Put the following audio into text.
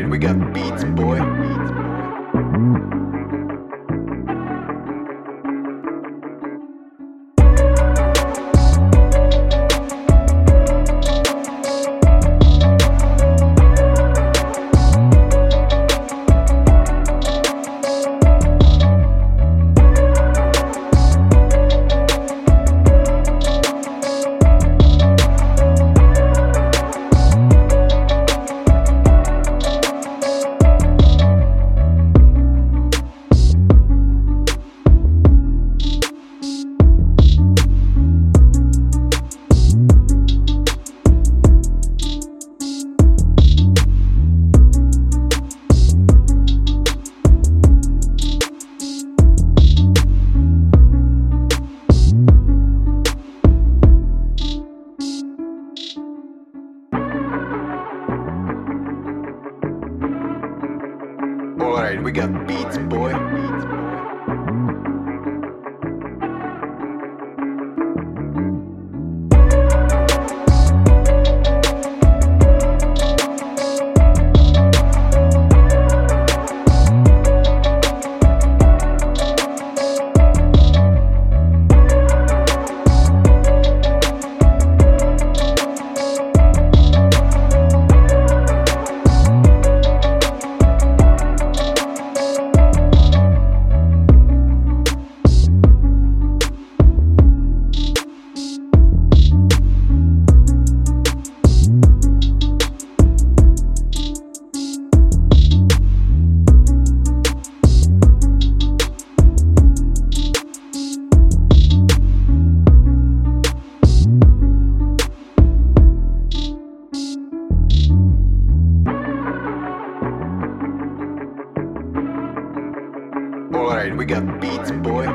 Alright, we got beats, boy. Alright, we got beats, boy. beats, boy. Alright, we got beats, boy.